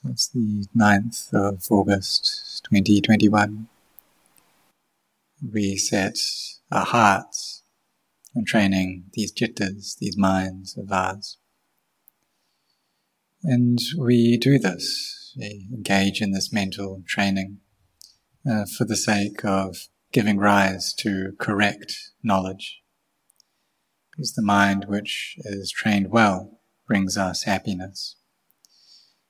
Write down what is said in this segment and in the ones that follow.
So it's the 9th of August 2021. We set our hearts on training these jittas, these minds of ours. And we do this, we engage in this mental training uh, for the sake of giving rise to correct knowledge. Because the mind which is trained well brings us happiness.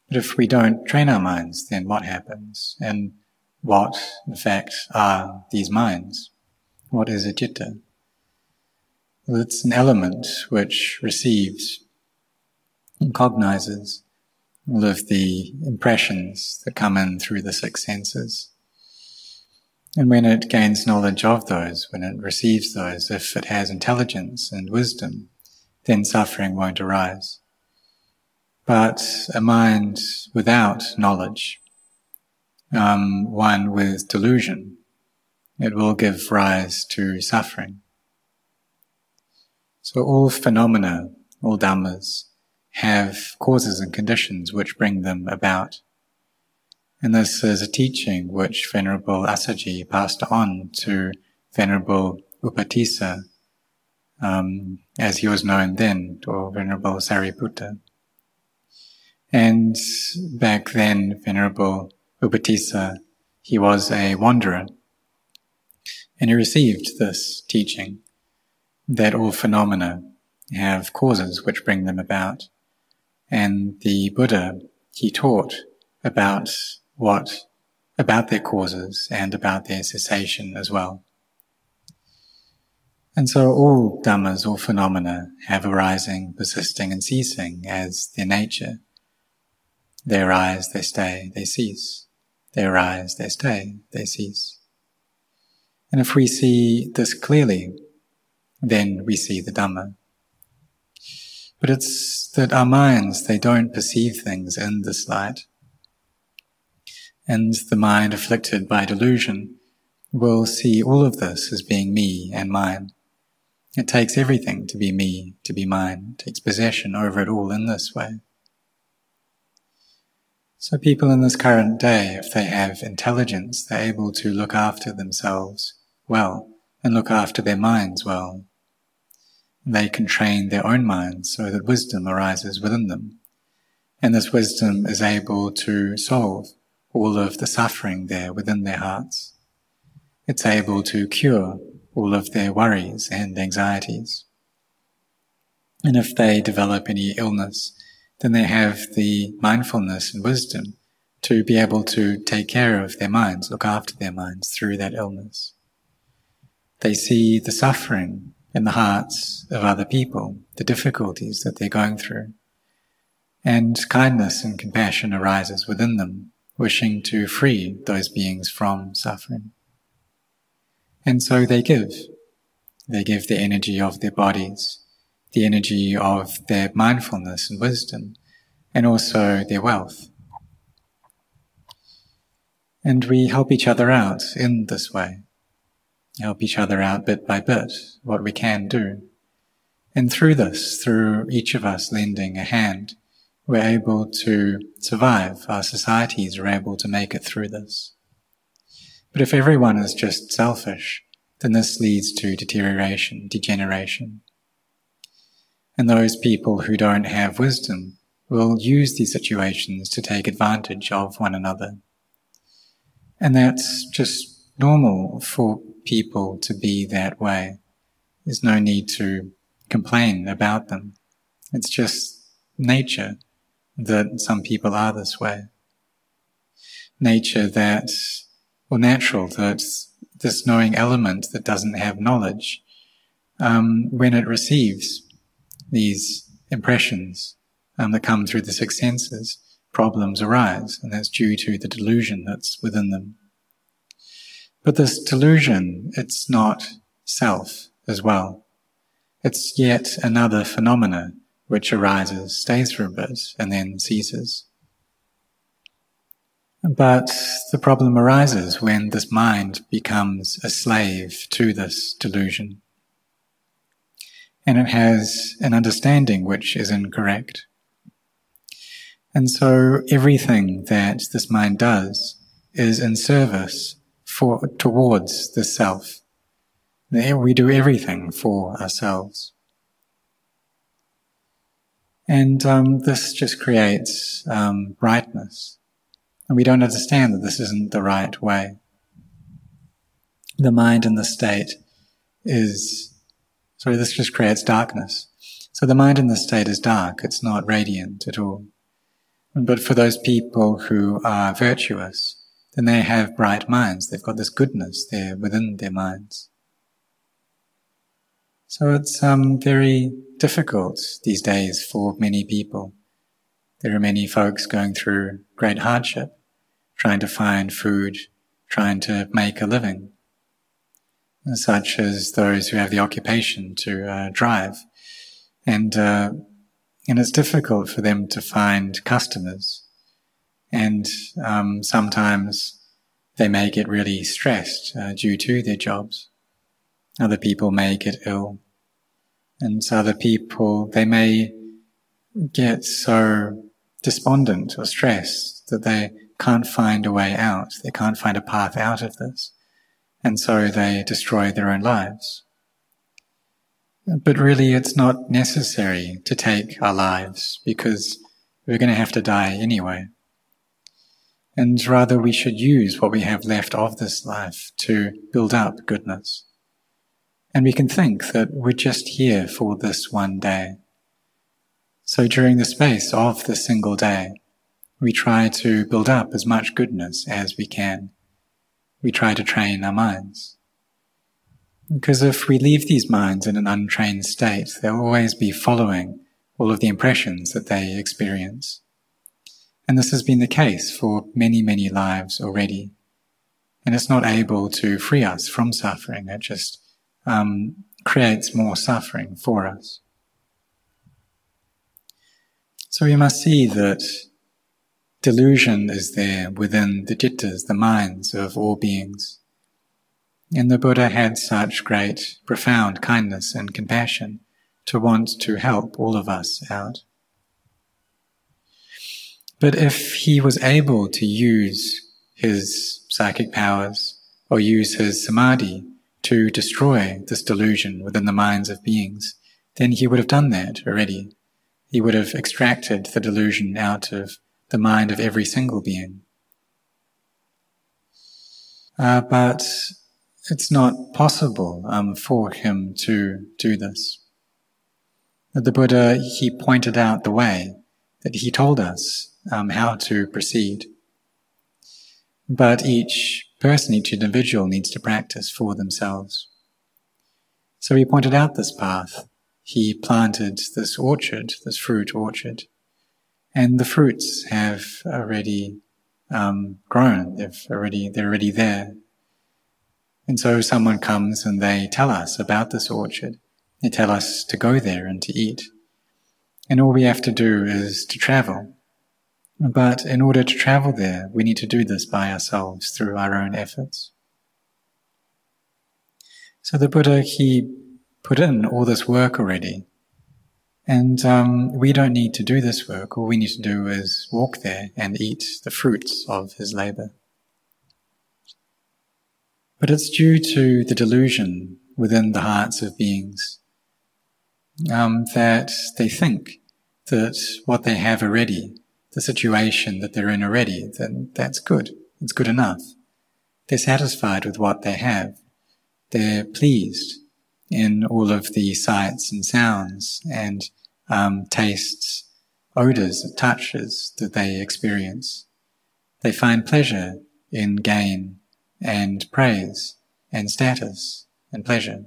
But if we don't train our minds, then what happens? And what, in fact, are these minds? What is a citta? Well, it's an element which receives and cognizes all of the impressions that come in through the six senses. And when it gains knowledge of those, when it receives those, if it has intelligence and wisdom, then suffering won't arise. But a mind without knowledge, um, one with delusion, it will give rise to suffering. So all phenomena, all dhammas, have causes and conditions which bring them about. And this is a teaching which Venerable Assaji passed on to Venerable Upatissa, um, as he was known then, or Venerable Sariputta. And back then, Venerable Upatissa, he was a wanderer. And he received this teaching that all phenomena have causes which bring them about. And the Buddha, he taught about what, about their causes and about their cessation as well. And so all dhammas, all phenomena have arising, persisting and ceasing as their nature. They arise, they stay, they cease. They arise, they stay, they cease. And if we see this clearly, then we see the Dhamma. But it's that our minds, they don't perceive things in this light. And the mind afflicted by delusion will see all of this as being me and mine. It takes everything to be me, to be mine, it takes possession over it all in this way. So people in this current day, if they have intelligence, they're able to look after themselves well and look after their minds well. They can train their own minds so that wisdom arises within them. And this wisdom is able to solve all of the suffering there within their hearts. It's able to cure all of their worries and anxieties. And if they develop any illness, then they have the mindfulness and wisdom to be able to take care of their minds, look after their minds through that illness. They see the suffering in the hearts of other people, the difficulties that they're going through. And kindness and compassion arises within them, wishing to free those beings from suffering. And so they give. They give the energy of their bodies, the energy of their mindfulness and wisdom, and also their wealth. And we help each other out in this way. Help each other out bit by bit, what we can do. And through this, through each of us lending a hand, we're able to survive. Our societies are able to make it through this. But if everyone is just selfish, then this leads to deterioration, degeneration. And those people who don't have wisdom will use these situations to take advantage of one another. And that's just normal for people to be that way. There's no need to complain about them. It's just nature that some people are this way. Nature that, or natural that this knowing element that doesn't have knowledge, um, when it receives these impressions um, that come through the six senses, problems arise, and that's due to the delusion that's within them. But this delusion, it's not self as well. It's yet another phenomena which arises, stays for a bit, and then ceases. But the problem arises when this mind becomes a slave to this delusion and it has an understanding which is incorrect. And so everything that this mind does is in service for, towards the self. We do everything for ourselves. And um, this just creates um, brightness. And we don't understand that this isn't the right way. The mind in the state is, sorry, this just creates darkness. So the mind in this state is dark. It's not radiant at all. But for those people who are virtuous, then they have bright minds. They've got this goodness there within their minds. So it's um, very difficult these days for many people. There are many folks going through great hardship, trying to find food, trying to make a living, such as those who have the occupation to uh, drive. And, uh, and it's difficult for them to find customers. And um, sometimes they may get really stressed uh, due to their jobs. Other people may get ill and other people, they may get so despondent or stressed that they can't find a way out. They can't find a path out of this. And so they destroy their own lives. But really, it's not necessary to take our lives because we're going to have to die anyway. And rather, we should use what we have left of this life to build up goodness. And we can think that we're just here for this one day. So during the space of the single day, we try to build up as much goodness as we can. We try to train our minds. Because if we leave these minds in an untrained state, they'll always be following all of the impressions that they experience. And this has been the case for many, many lives already. And it's not able to free us from suffering. It just um, creates more suffering for us. So we must see that delusion is there within the jittas, the minds of all beings. And the Buddha had such great, profound kindness and compassion to want to help all of us out. But if he was able to use his psychic powers or use his samadhi to destroy this delusion within the minds of beings, then he would have done that already. He would have extracted the delusion out of the mind of every single being. Uh, but it's not possible um, for him to do this. The Buddha, he pointed out the way, that he told us um, how to proceed. But each person, each individual needs to practice for themselves. So he pointed out this path. He planted this orchard, this fruit orchard, and the fruits have already um, grown. They've already they're already there. And so someone comes and they tell us about this orchard. They tell us to go there and to eat. And all we have to do is to travel. But in order to travel there, we need to do this by ourselves through our own efforts. So the Buddha, he put in all this work already. And um, we don't need to do this work. All we need to do is walk there and eat the fruits of his labor. But it's due to the delusion within the hearts of beings um, that they think that what they have already the situation that they're in already, then that's good. It's good enough. They're satisfied with what they have. They're pleased in all of the sights and sounds and um, tastes, odors, touches that they experience. They find pleasure in gain and praise and status and pleasure.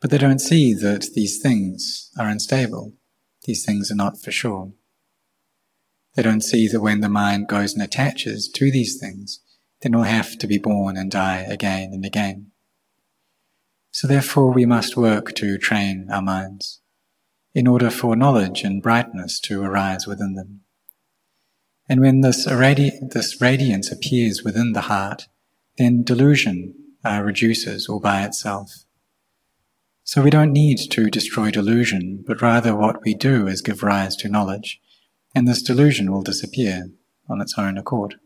But they don't see that these things are unstable. These things are not for sure. They don't see that when the mind goes and attaches to these things, then we'll have to be born and die again and again. So therefore we must work to train our minds in order for knowledge and brightness to arise within them. And when this, this radiance appears within the heart, then delusion uh, reduces all by itself. So we don't need to destroy delusion, but rather what we do is give rise to knowledge and this delusion will disappear on its own accord.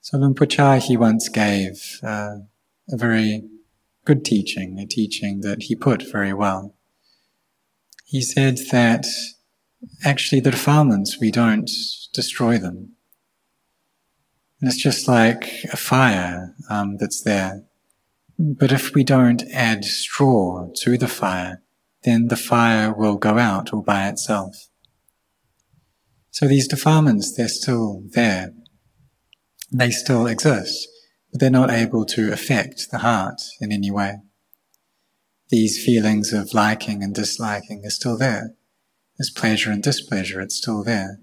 So Por he once gave uh, a very good teaching, a teaching that he put very well. He said that actually the defilements, we don't destroy them. And it's just like a fire um, that's there. But if we don't add straw to the fire, then the fire will go out all by itself. So these defilements, they're still there. They still exist, but they're not able to affect the heart in any way. These feelings of liking and disliking are still there. There's pleasure and displeasure, it's still there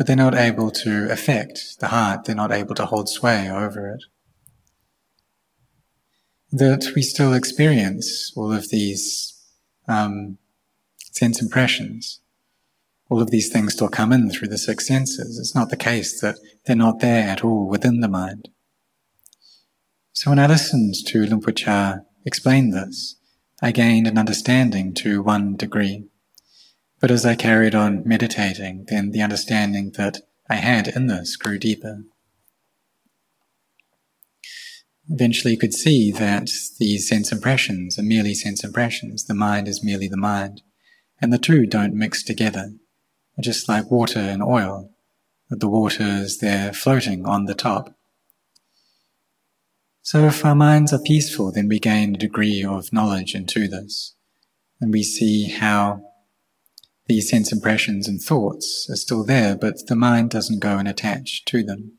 but they're not able to affect the heart, they're not able to hold sway over it. That we still experience all of these um, sense impressions. All of these things still come in through the six senses. It's not the case that they're not there at all within the mind. So when I listened to Chah explain this, I gained an understanding to one degree. But as I carried on meditating, then the understanding that I had in this grew deeper. Eventually, you could see that these sense impressions are merely sense impressions, the mind is merely the mind, and the two don't mix together. They're just like water and oil, the water is there floating on the top. So if our minds are peaceful, then we gain a degree of knowledge into this, and we see how these sense impressions and thoughts are still there, but the mind doesn't go and attach to them.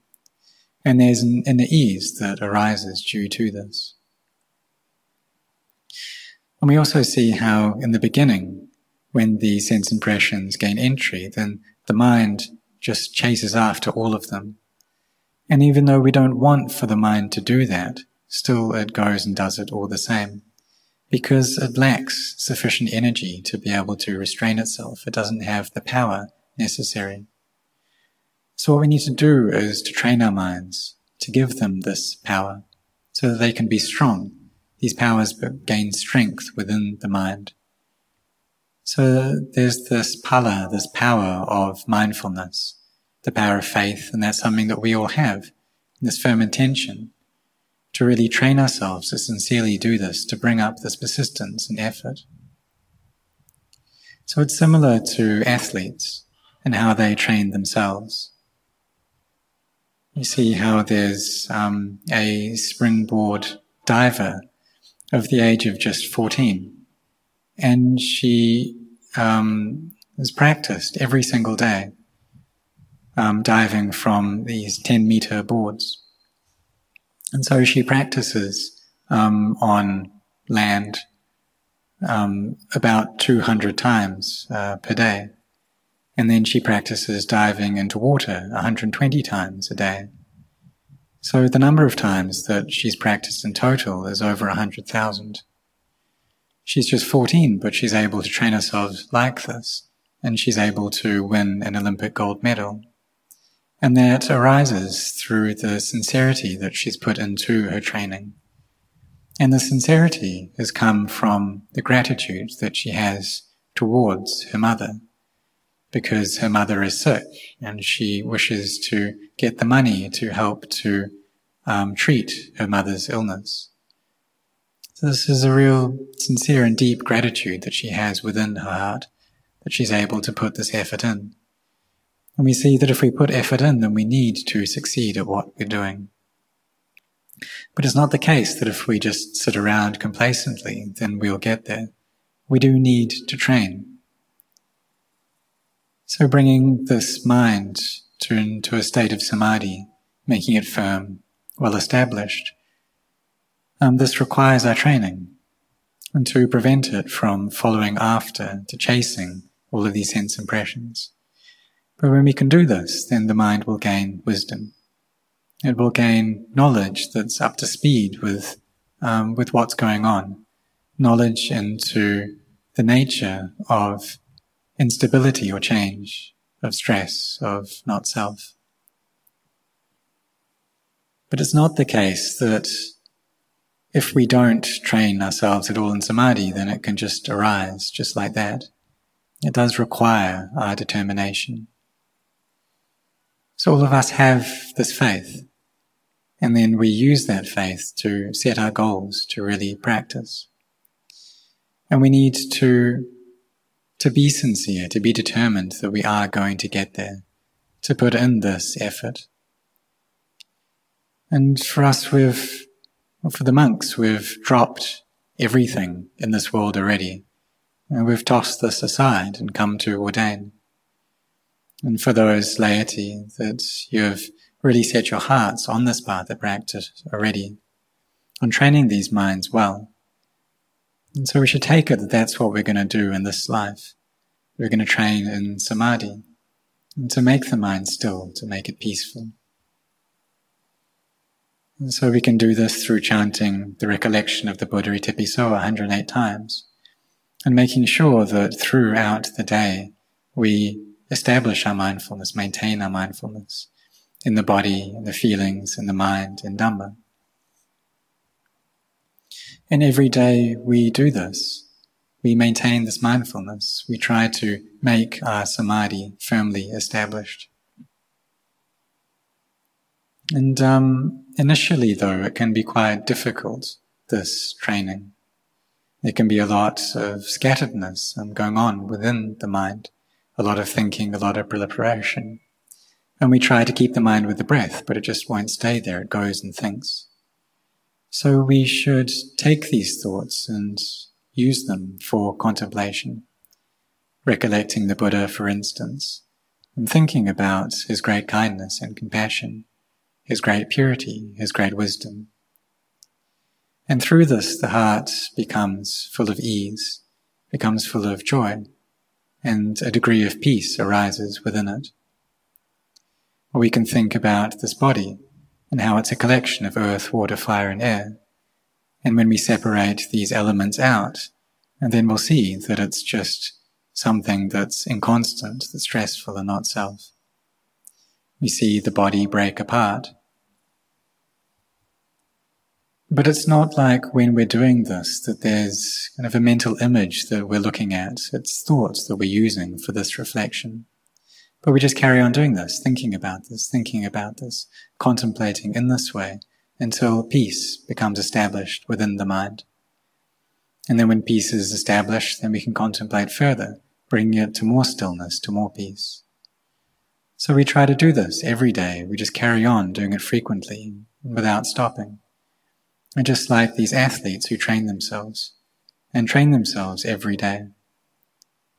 And there's an inner ease that arises due to this. And we also see how in the beginning, when the sense impressions gain entry, then the mind just chases after all of them. And even though we don't want for the mind to do that, still it goes and does it all the same because it lacks sufficient energy to be able to restrain itself. It doesn't have the power necessary. So what we need to do is to train our minds to give them this power so that they can be strong. These powers gain strength within the mind. So there's this pala, this power of mindfulness, the power of faith, and that's something that we all have, this firm intention to really train ourselves to sincerely do this, to bring up this persistence and effort. So it's similar to athletes and how they train themselves. You see how there's um, a springboard diver of the age of just 14, and she um, has practiced every single day um, diving from these 10 meter boards. And so she practices um, on land um, about 200 times uh, per day. And then she practices diving into water 120 times a day. So the number of times that she's practiced in total is over 100,000. She's just 14, but she's able to train herself like this, and she's able to win an Olympic gold medal. And that arises through the sincerity that she's put into her training. And the sincerity has come from the gratitude that she has towards her mother, because her mother is sick and she wishes to get the money to help to um, treat her mother's illness. So this is a real sincere and deep gratitude that she has within her heart that she's able to put this effort in. And we see that if we put effort in, then we need to succeed at what we're doing. But it's not the case that if we just sit around complacently, then we'll get there. We do need to train. So bringing this mind to, into a state of samadhi, making it firm, well established, um, this requires our training. And to prevent it from following after, to chasing all of these sense impressions. But when we can do this, then the mind will gain wisdom. It will gain knowledge that's up to speed with, um, with what's going on. Knowledge into the nature of instability or change, of stress, of not self. But it's not the case that if we don't train ourselves at all in samadhi, then it can just arise just like that. It does require our determination. So all of us have this faith. And then we use that faith to set our goals, to really practice. And we need to, to be sincere, to be determined that we are going to get there, to put in this effort. And for us, we've, for the monks, we've dropped everything in this world already. And we've tossed this aside and come to ordain. And for those laity that you've really set your hearts on this path of practice already, on training these minds well. And so we should take it that that's what we're going to do in this life. We're going to train in samadhi and to make the mind still, to make it peaceful. And so we can do this through chanting the recollection of the Buddha Itipiso 108 times and making sure that throughout the day we establish our mindfulness, maintain our mindfulness in the body, in the feelings, in the mind, in Dhamma. And every day we do this. We maintain this mindfulness. We try to make our samadhi firmly established. And um, initially, though, it can be quite difficult, this training. There can be a lot of scatteredness um, going on within the mind, a lot of thinking, a lot of proliferation. And we try to keep the mind with the breath, but it just won't stay there. It goes and thinks. So we should take these thoughts and use them for contemplation. Recollecting the Buddha, for instance, and thinking about his great kindness and compassion his great purity, his great wisdom. And through this, the heart becomes full of ease, becomes full of joy, and a degree of peace arises within it. Or we can think about this body and how it's a collection of earth, water, fire, and air. And when we separate these elements out, and then we'll see that it's just something that's inconstant, that's stressful and not self. We see the body break apart but it's not like when we're doing this that there's kind of a mental image that we're looking at. It's thoughts that we're using for this reflection. But we just carry on doing this, thinking about this, thinking about this, contemplating in this way until peace becomes established within the mind. And then when peace is established, then we can contemplate further, bringing it to more stillness, to more peace. So we try to do this every day. We just carry on doing it frequently without stopping. And just like these athletes who train themselves and train themselves every day.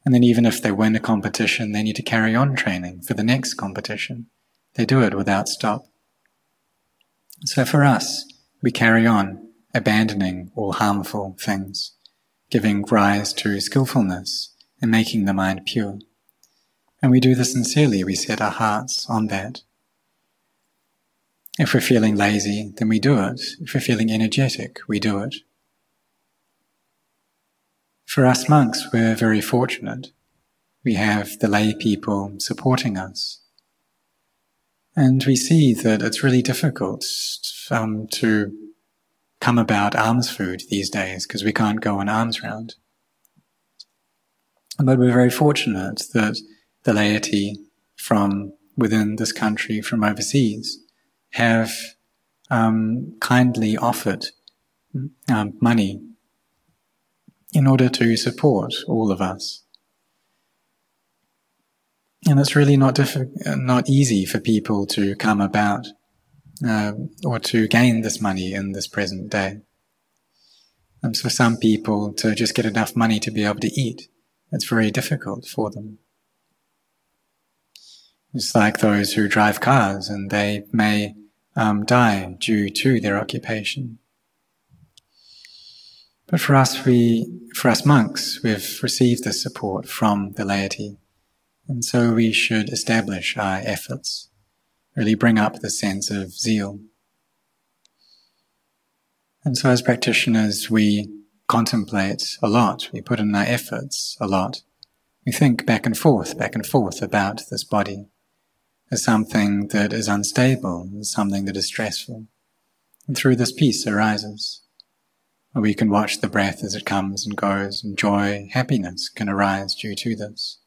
And then even if they win a competition, they need to carry on training for the next competition. They do it without stop. So for us, we carry on abandoning all harmful things, giving rise to skillfulness and making the mind pure. And we do this sincerely. We set our hearts on that. If we're feeling lazy, then we do it. If we're feeling energetic, we do it. For us monks, we're very fortunate. We have the lay people supporting us. And we see that it's really difficult um, to come about alms food these days because we can't go on alms round. But we're very fortunate that the laity from within this country, from overseas, have um, kindly offered um, money in order to support all of us. And it's really not not easy for people to come about uh, or to gain this money in this present day. And for some people to just get enough money to be able to eat, it's very difficult for them. It's like those who drive cars and they may um, die due to their occupation. But for us, we, for us monks, we've received the support from the laity. And so we should establish our efforts, really bring up the sense of zeal. And so as practitioners, we contemplate a lot. We put in our efforts a lot. We think back and forth, back and forth about this body as something that is unstable, as something that is stressful. And through this peace arises. We can watch the breath as it comes and goes, and joy, happiness can arise due to this.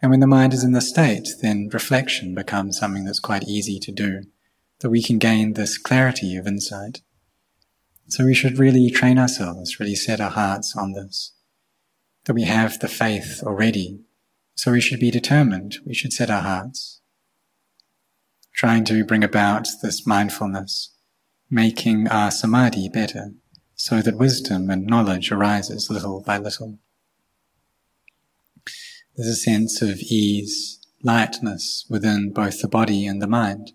And when the mind is in this state, then reflection becomes something that's quite easy to do, that we can gain this clarity of insight. So we should really train ourselves, really set our hearts on this, that we have the faith already. So we should be determined, we should set our hearts, trying to bring about this mindfulness, making our samadhi better, so that wisdom and knowledge arises little by little. There's a sense of ease, lightness within both the body and the mind.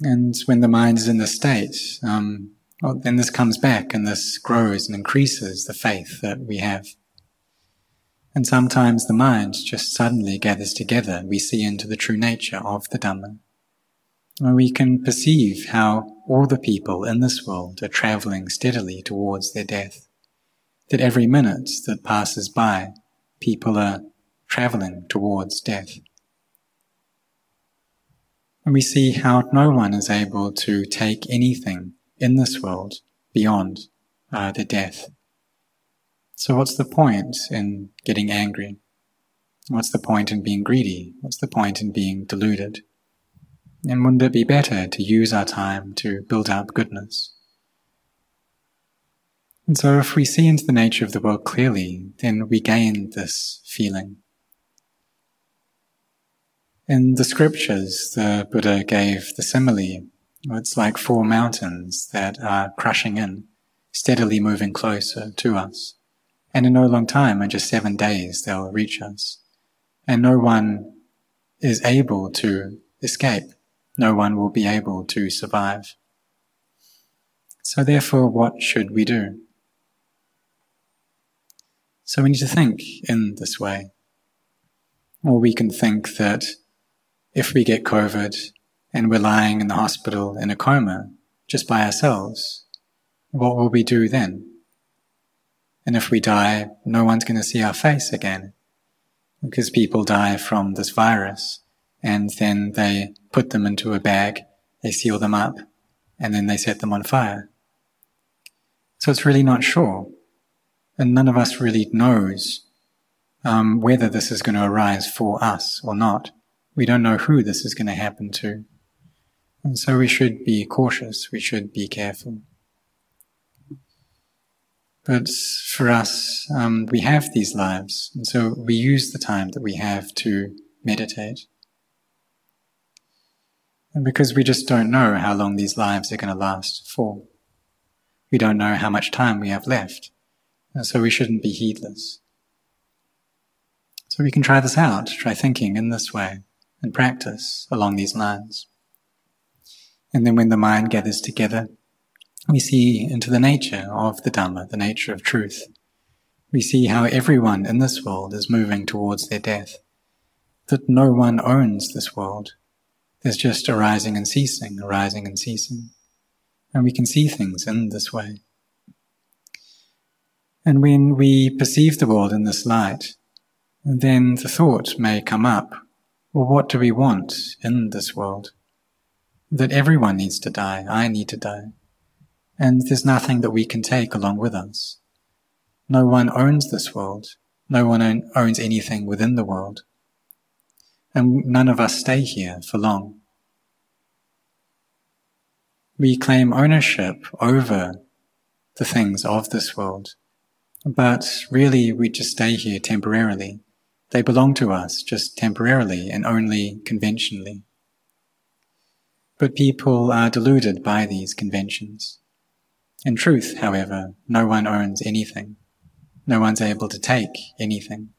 And when the mind is in this state, um, well, then this comes back and this grows and increases the faith that we have. And sometimes the mind just suddenly gathers together. We see into the true nature of the Dhamma. And we can perceive how all the people in this world are traveling steadily towards their death. That every minute that passes by people are traveling towards death. And we see how no one is able to take anything in this world beyond uh, the death. So what's the point in getting angry? What's the point in being greedy? What's the point in being deluded? And wouldn't it be better to use our time to build up goodness? And so if we see into the nature of the world clearly, then we gain this feeling. In the scriptures, the Buddha gave the simile. It's like four mountains that are crushing in, steadily moving closer to us. And in no long time, in just seven days, they'll reach us. And no one is able to escape. No one will be able to survive. So therefore, what should we do? So we need to think in this way. Or we can think that if we get COVID and we're lying in the hospital in a coma just by ourselves, what will we do then? And if we die, no one's going to see our face again because people die from this virus and then they put them into a bag, they seal them up, and then they set them on fire. So it's really not sure and none of us really knows um, whether this is going to arise for us or not. We don't know who this is going to happen to. And so we should be cautious, we should be careful. But for us, um, we have these lives, and so we use the time that we have to meditate. And because we just don't know how long these lives are going to last for, we don't know how much time we have left. And so we shouldn't be heedless. So we can try this out, try thinking in this way, and practice along these lines. And then when the mind gathers together, we see into the nature of the Dhamma, the nature of truth. We see how everyone in this world is moving towards their death, that no one owns this world. There's just arising and ceasing, arising and ceasing. And we can see things in this way. And when we perceive the world in this light, then the thought may come up, well, what do we want in this world? That everyone needs to die, I need to die. And there's nothing that we can take along with us. No one owns this world. No one owns anything within the world. And none of us stay here for long. We claim ownership over the things of this world but really, we just stay here temporarily. They belong to us just temporarily and only conventionally. But people are deluded by these conventions. In truth, however, no one owns anything. No one's able to take anything.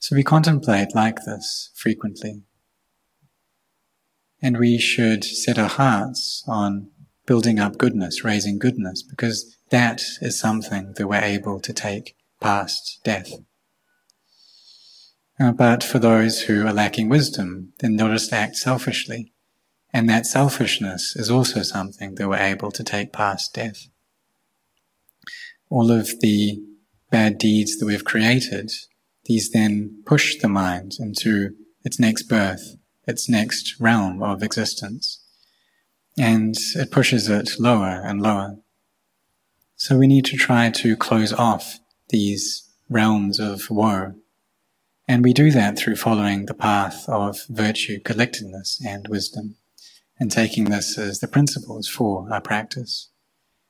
So we contemplate like this frequently. And we should set our hearts on building up goodness, raising goodness, because that is something that we're able to take past death. Uh, but for those who are lacking wisdom, then they'll just act selfishly. And that selfishness is also something that we're able to take past death. All of the bad deeds that we've created, these then push the mind into its next birth, its next realm of existence. and it pushes it lower and lower. So we need to try to close off these realms of woe. And we do that through following the path of virtue, collectedness, and wisdom, and taking this as the principles for our practice,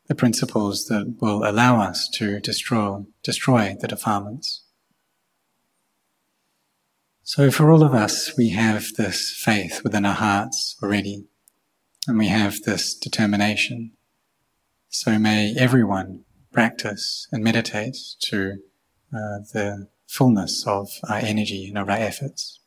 the principles that will allow us to destroy, destroy the defilements. So for all of us, we have this faith within our hearts already, and we have this determination. So may everyone practice and meditate to uh, the fullness of our energy and of our efforts.